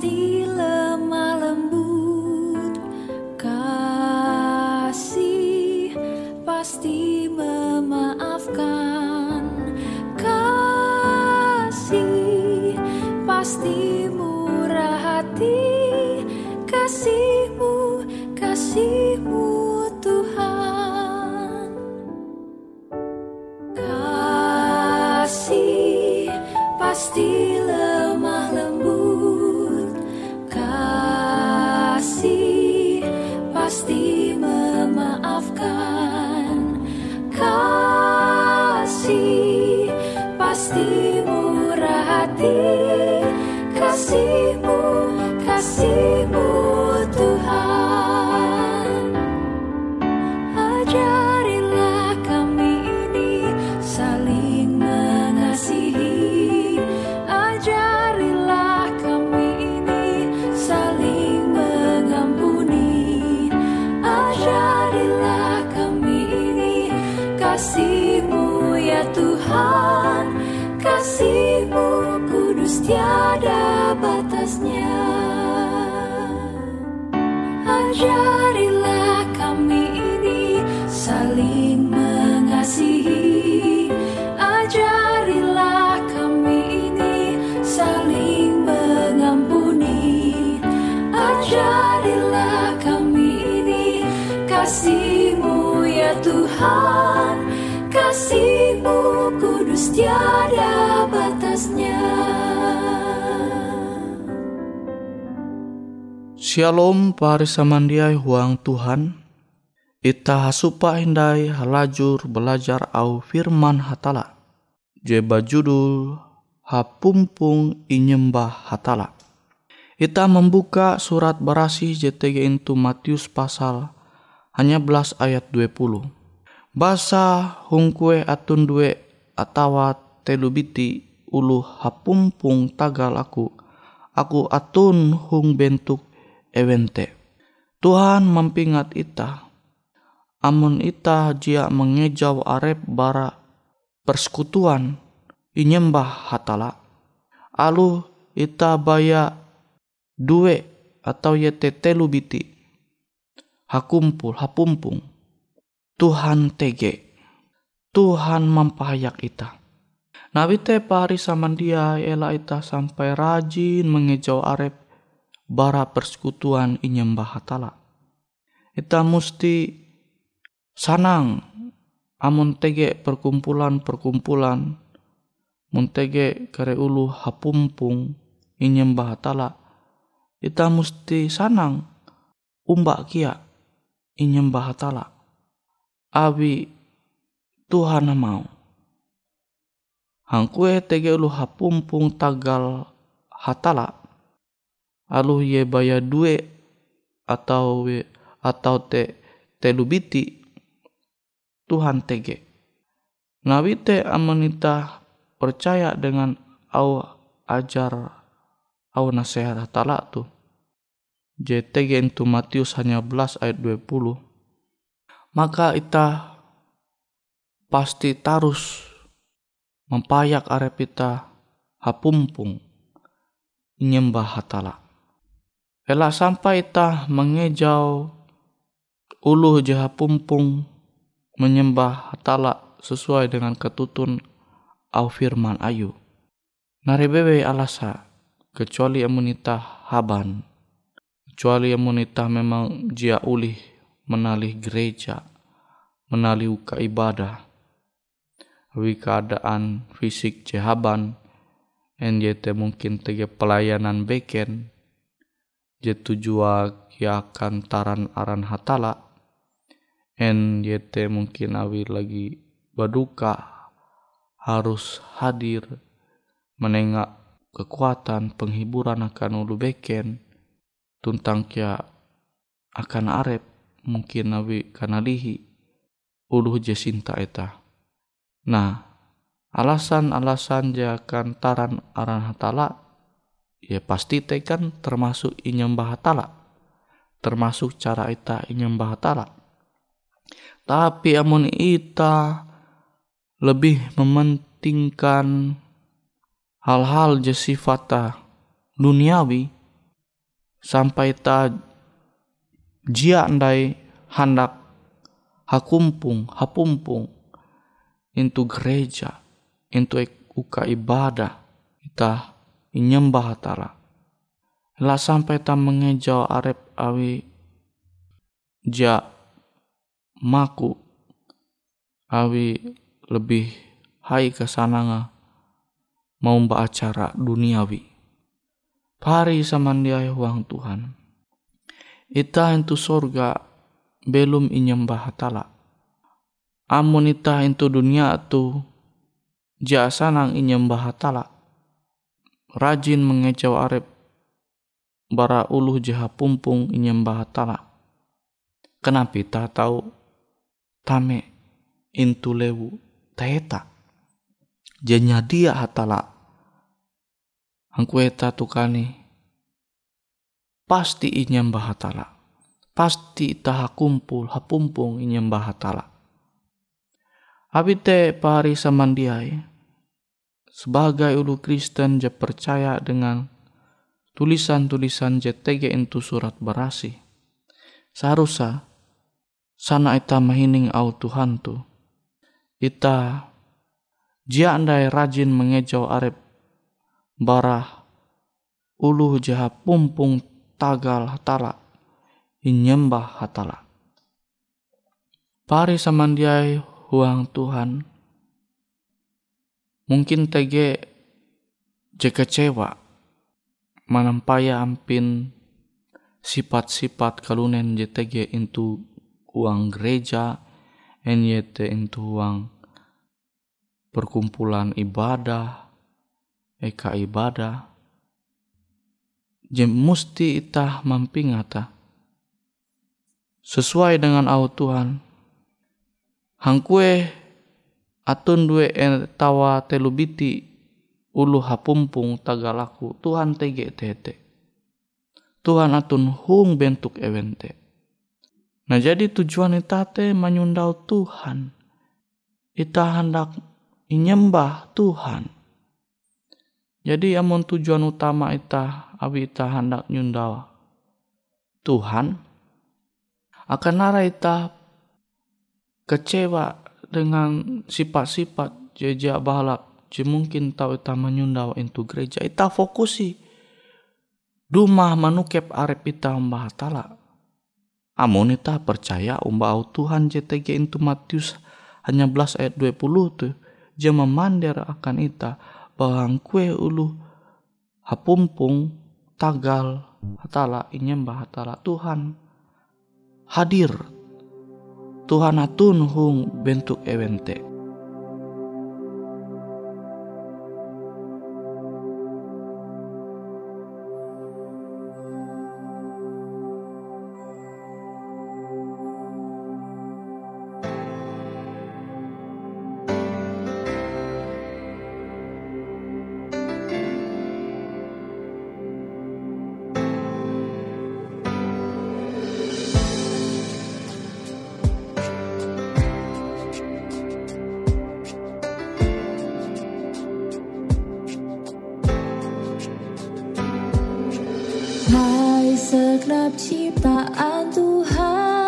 Pasti kasihmu ya Tuhan Kasihmu huang Tuhan. Ita hasupa hindai halajur belajar au firman hatala. Jeba judul Hapumpung inyembah hatala. Ita membuka surat berasi JTG itu Matius pasal hanya belas ayat 20. Basa hungkue atun due atawa telubiti ulu hapumpung tagal aku. Aku atun hung bentuk ewente. Tuhan mempingat ita. Amun ita jia mengejau arep bara persekutuan inyembah hatala. Alu ita baya due atau yete telu biti. Hakumpul, hapumpung. Tuhan tege. Tuhan mempayak ita. Nawite pari samandia ela ita sampai rajin mengejau arep bara persekutuan inyembah hatala. Kita musti sanang amun tege perkumpulan-perkumpulan mun tege kare ulu hapumpung inyembah hatala. Kita musti sanang umbak kia inyembah hatala. Abi Tuhan mau. Hangkue tege ulu hapumpung tagal hatala alu ye baya due atau atau te telu biti Tuhan tege. Nawite amanita percaya dengan au ajar au nasihat hatala tu. JTG itu Matius hanya belas ayat 20. Maka ita pasti tarus mempayak arep ita hapumpung nyembah hatala. Ela sampai tah mengejau uluh jaha pumpung menyembah hatala sesuai dengan ketutun au firman ayu. Narebebe alasa kecuali amunita haban. Kecuali amunita memang jia ulih menalih gereja, menalih uka ibadah. Wi keadaan fisik jehaban, NJT mungkin tege pelayanan beken, je tujua akan taran aran hatala, NJT mungkin awi lagi baduka harus hadir menengak kekuatan penghiburan akan ulu beken tuntang kia akan arep mungkin nawi kanalihi ulu jesinta eta. Nah alasan-alasan akan taran aran hatala ya pasti tekan termasuk inyembah hatala termasuk cara ita inyembah hatala. Tapi amun ita lebih mementingkan hal-hal je sifata duniawi sampai ta jia ndai hendak hakumpung hapumpung into gereja into uka ibadah kita inyembah hatala lah sampai ta mengejau arep awi ja maku awi lebih hai kesananga mau mbak acara duniawi. Pari samandiai huang Tuhan. Ita itu sorga belum inyembah hatala. Amun ita itu dunia tu jasa nang inyembah hatala. Rajin mengecau arep bara uluh jaha pumpung inyembah hatala. Kenapa ita tahu tame intu lewu taeta jenya dia hatala angkueta tukani pasti inyambah hatala pasti taha kumpul hapumpung inyambah hatala Abite pari samandiai sebagai ulu Kristen je percaya dengan tulisan-tulisan JTG itu surat berasi. Seharusnya sana ita mahining au Tuhan tu. Ita Jia andai rajin mengejau arep barah ulu jaha pumpung tagal hatala inyembah hatala. Pari samandiai huang Tuhan mungkin tege je kecewa manampaya ampin sifat-sifat kalunen JTG itu uang gereja NYT itu uang perkumpulan ibadah, eka ibadah, jem musti itah mampingata. Sesuai dengan au Tuhan, hangkue atun due tawa telubiti ulu hapumpung tagalaku Tuhan tege tete. Tuhan atun hung bentuk evente. Nah jadi tujuan itate menyundau Tuhan. Ita hendak inyembah Tuhan. Jadi amun tujuan utama ita abi ita hendak nyundawa Tuhan akan nara ita kecewa dengan sifat-sifat jejak balak. Je mungkin tahu ita menyundawa itu gereja. Ita fokusi dumah manukep arep ita umbah tala amun ita percaya umbah Tuhan JTG itu Matius hanya belas ayat 20 tuh dia memandir akan ita bahwa kue ulu hapumpung tagal hatala inyembah hatala Tuhan hadir. Tuhan atun hung bentuk ewente segenap ciptaan Tuhan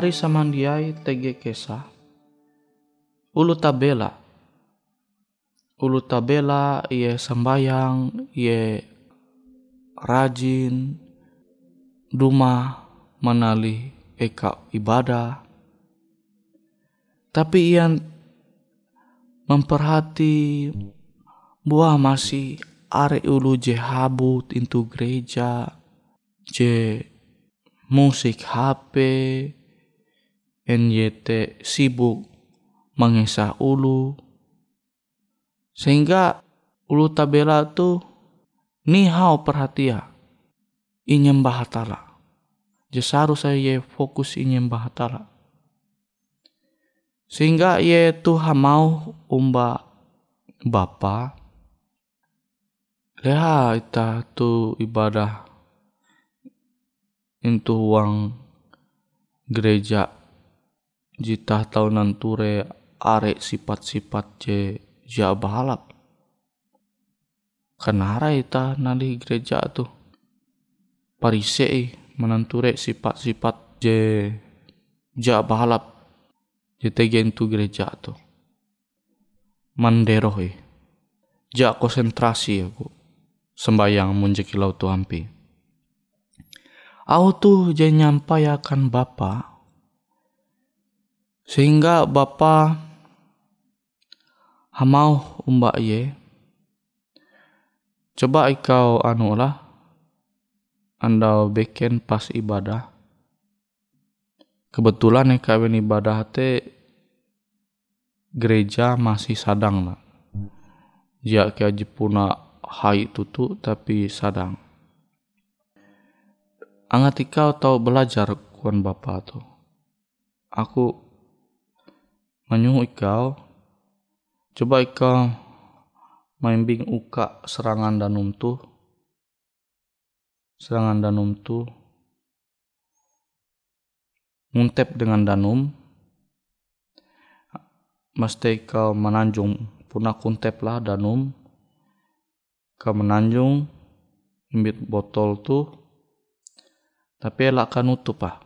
Pari samandiai tege kesa. Ulu tabela. Ulu tabela ie sembayang, ie rajin, duma menali eka ibadah. Tapi ian memperhati buah masih are ulu je habut into gereja, je musik HP, NYT sibuk mengesah ulu. Sehingga ulu tabela tu nihau perhatia inyembah hatala. Je seharusnya ye fokus inyembah hatala. Sehingga ye Tuhan mau umba Bapa leha ita tu ibadah into uang gereja jita tahunan ture are sifat-sifat je ja bahalap. Kenara ita nali gereja tu parisei menanture sifat-sifat je ja bahalap je tegen tu gereja tu. Manderohi. Ja konsentrasi aku sembayang munjeki tu hampi. Aku tuh je nyampaikan Bapa sehingga Bapa hamau umba ye. Coba ikau anu lah anda beken pas ibadah. Kebetulan ya kawin ibadah te gereja masih sadang lah. Ya kia jepuna hai tutu tapi sadang. Angat ikau tahu belajar kuan bapa tu. Aku menyuruh ikau coba ikau maimbing uka serangan danum tu serangan danum tu nguntep dengan danum. Mesti kau menanjung punah kuntep lah danum. Kau menanjung imbit botol tu tapi elak kan nutup ah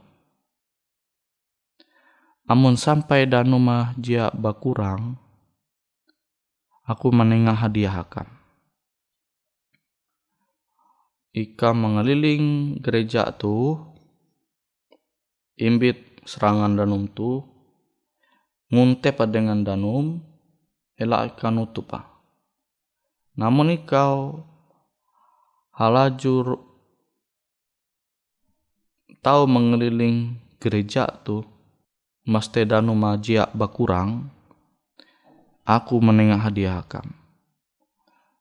amun sampai danum mah jia bakurang aku menengah hadiah akan Ika mengeliling gereja tu imbit serangan danum tu nguntep dengan danum elak ika nutup ah. Namun ikau halajur tahu mengeliling gereja tu mesti danum majia bakurang aku menengah hadiah akan.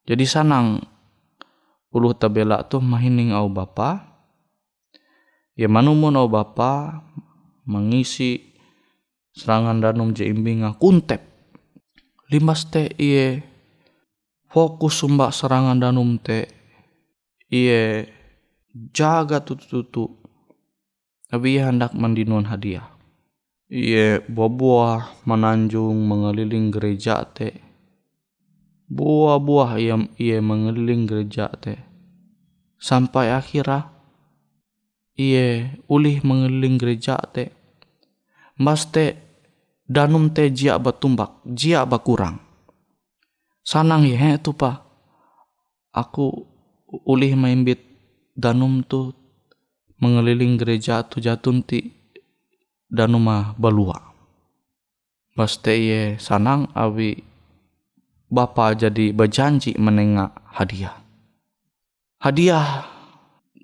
Jadi sanang ulu tabela tu mahining au bapa. Ya manumun au bapa mengisi serangan danum je imbinga kuntep. Limas te iye fokus sumba serangan danum te iye jaga tutu-tutu. Tapi ia hendak mendinun hadiah iye buah-buah menanjung mengeliling gereja te. Buah-buah ia ia mengeliling gereja te. Sampai akhirnya iye ulih mengeliling gereja te. Mas te danum te jia batumbak jia bakurang sanang ye tu pa. Aku ulih maimbit danum tu mengeliling gereja tu jatun ti danuma balua. Mas te ye sanang awi bapa jadi berjanji menengak hadiah. Hadiah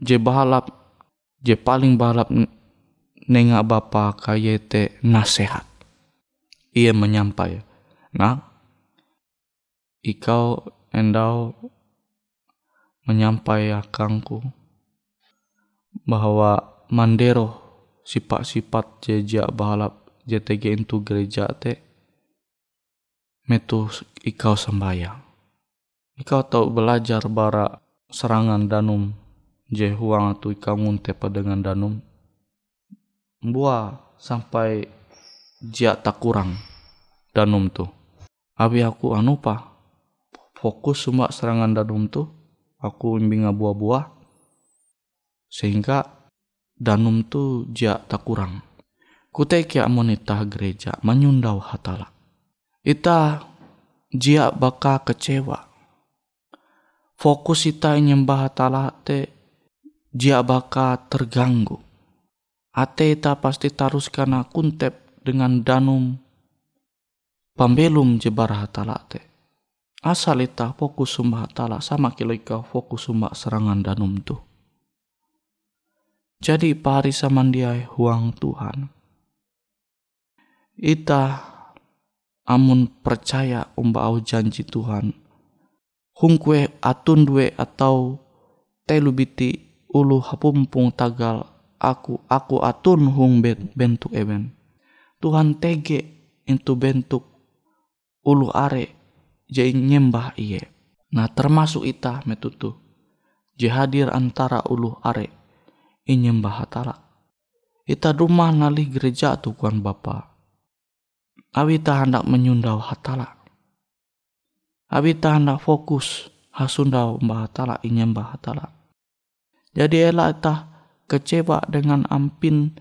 je balap je paling balap nengak bapa kaya te nasihat ia menyampai nak ikau endau menyampai akangku bahwa mandero sifat-sifat jejak balap JTG itu gereja te metu ikau sembayang ikau tahu belajar bara serangan danum je huang atau ikau ngunte dengan danum? Buah sampai jia tak kurang danum tu abi aku anu pa fokus semua serangan danum tu aku imbinga buah-buah sehingga danum tu jia tak kurang. Kuteki amonita gereja menyundau hatala. Ita jia baka kecewa. Fokus ita nyembah hatala te jia baka terganggu. Ate ita pasti tarus kana kuntep dengan danum pambelum jebar hatala te. Asal ita fokus sumbah hatala sama kilo ika fokus sumbah serangan danum tu jadi pari samandiai huang Tuhan. Ita amun percaya umba au janji Tuhan. Hungkue atun due atau telu biti ulu hapumpung tagal aku aku atun hung ben- bentuk eben. Tuhan tege itu bentuk ulu are je nyembah iye. Nah termasuk ita metutu. Je hadir antara ulu are i nyembah hatala ita rumah nali gereja tu kuan bapa. Awi ta hendak menyundau hatala awi ta hendak fokus hasundau mbah hatala i nyembah hatala jadi ela ita kecewa dengan ampin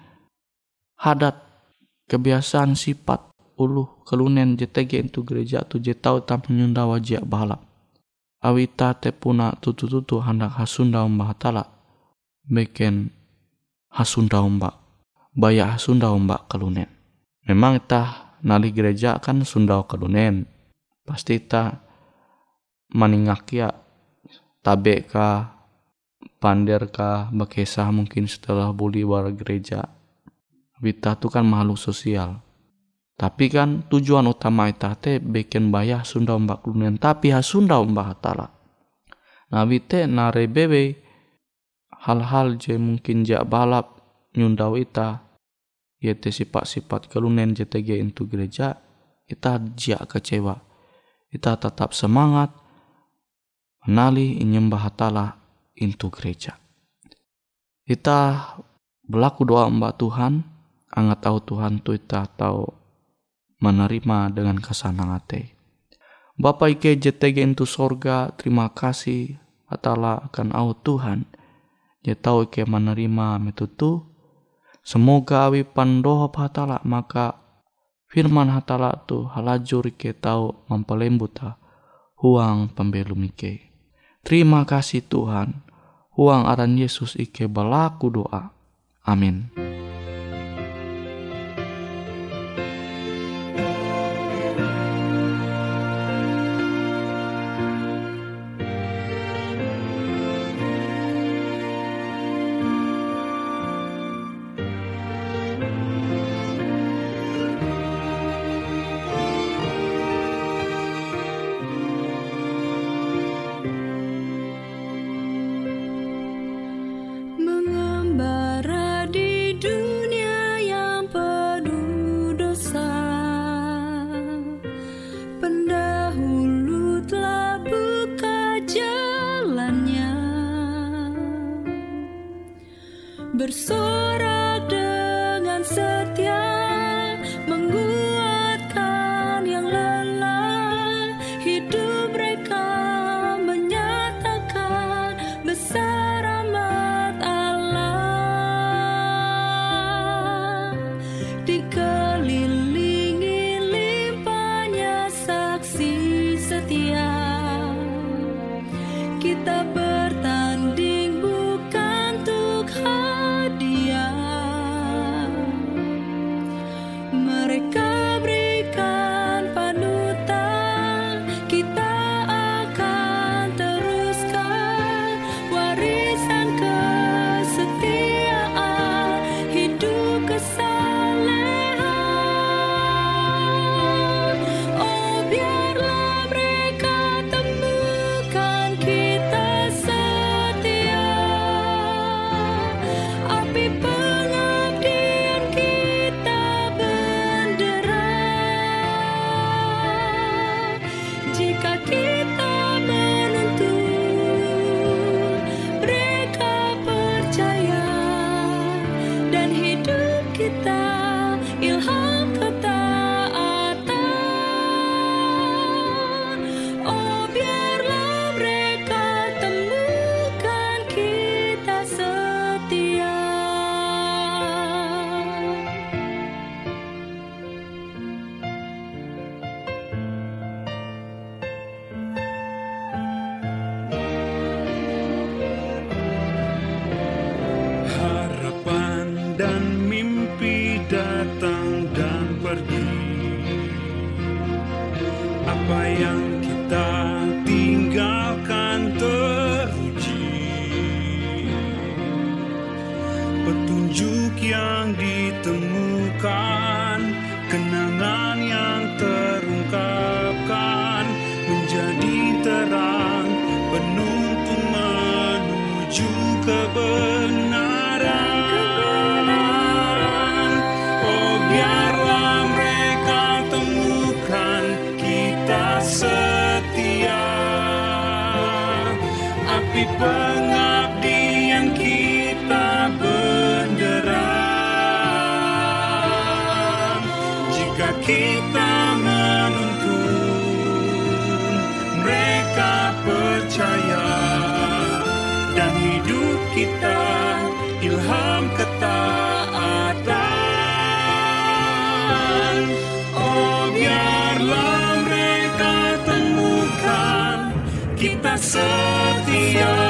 hadat kebiasaan sifat ulu kelunen JTG itu gereja tu je tau tam menyundau wajia balap awi ta te puna tutu-tutu hendak hasundau mbah hatala beken hasundau mbak baya hasundau mbak kelunen. Memang ita nali gereja kan sundau kelunen. Pasti ita maningak ya ka pander ka bekesah mungkin setelah buli war gereja. Wita tu kan makhluk sosial. Tapi kan tujuan utama ita te bikin bayah sunda mbak kelunen tapi ha sunda mbak hatala. Nah wite nare bebe hal-hal je mungkin jak balap nyundau ita. Yaitu sifat-sifat kelunen JTG itu gereja kita jak kecewa. Kita tetap semangat menali nyembah hatala itu gereja. Kita berlaku doa mbak Tuhan angat tahu Tuhan tu kita tahu menerima dengan kesenangan hati. Bapa Ike JTG itu sorga terima kasih hatala akan au Tuhan je tahu Ike menerima metutu semoga awi pandoh hatala maka firman hatala tu halajur Ike tahu mempelembuta huang pembelum Ike. Terima kasih Tuhan huang aran Yesus Ike berlaku doa. Amin kita menuntun. Mereka percaya dan hidup kita ilham ketaatan. Oh biarlah mereka temukan kita setia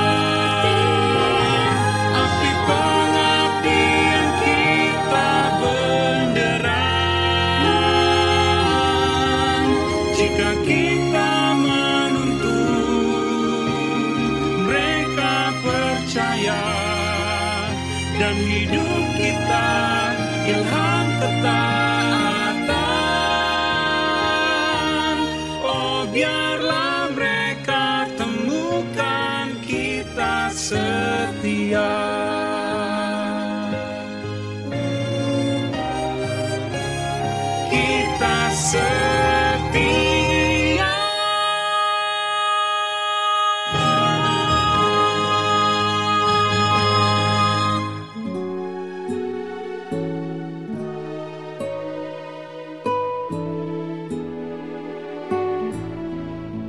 biarlah mereka temukan kita setia. Kita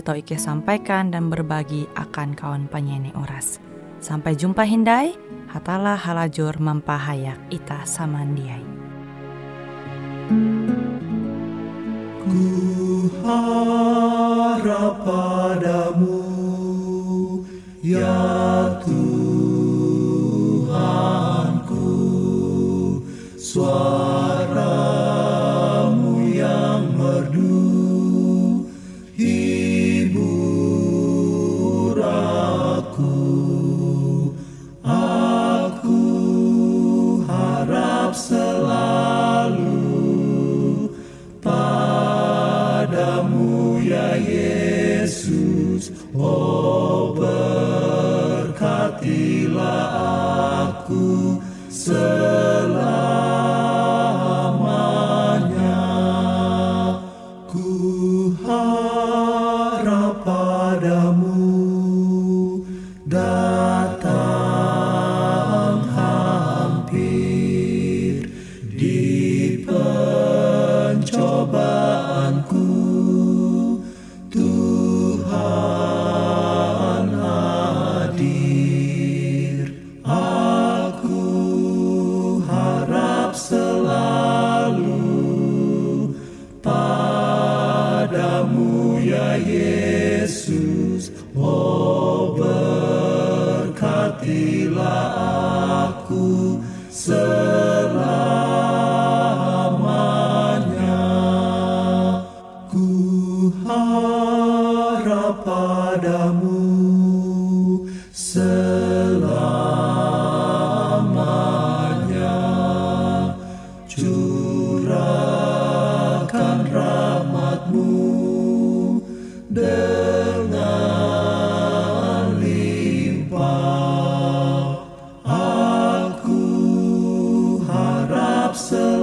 tau Ike sampaikan dan berbagi akan kawan penyanyi Oras. Sampai jumpa Hindai, hatalah halajur mampahayak ita samandiai. harap padamu ya Tuhanku suaramu So.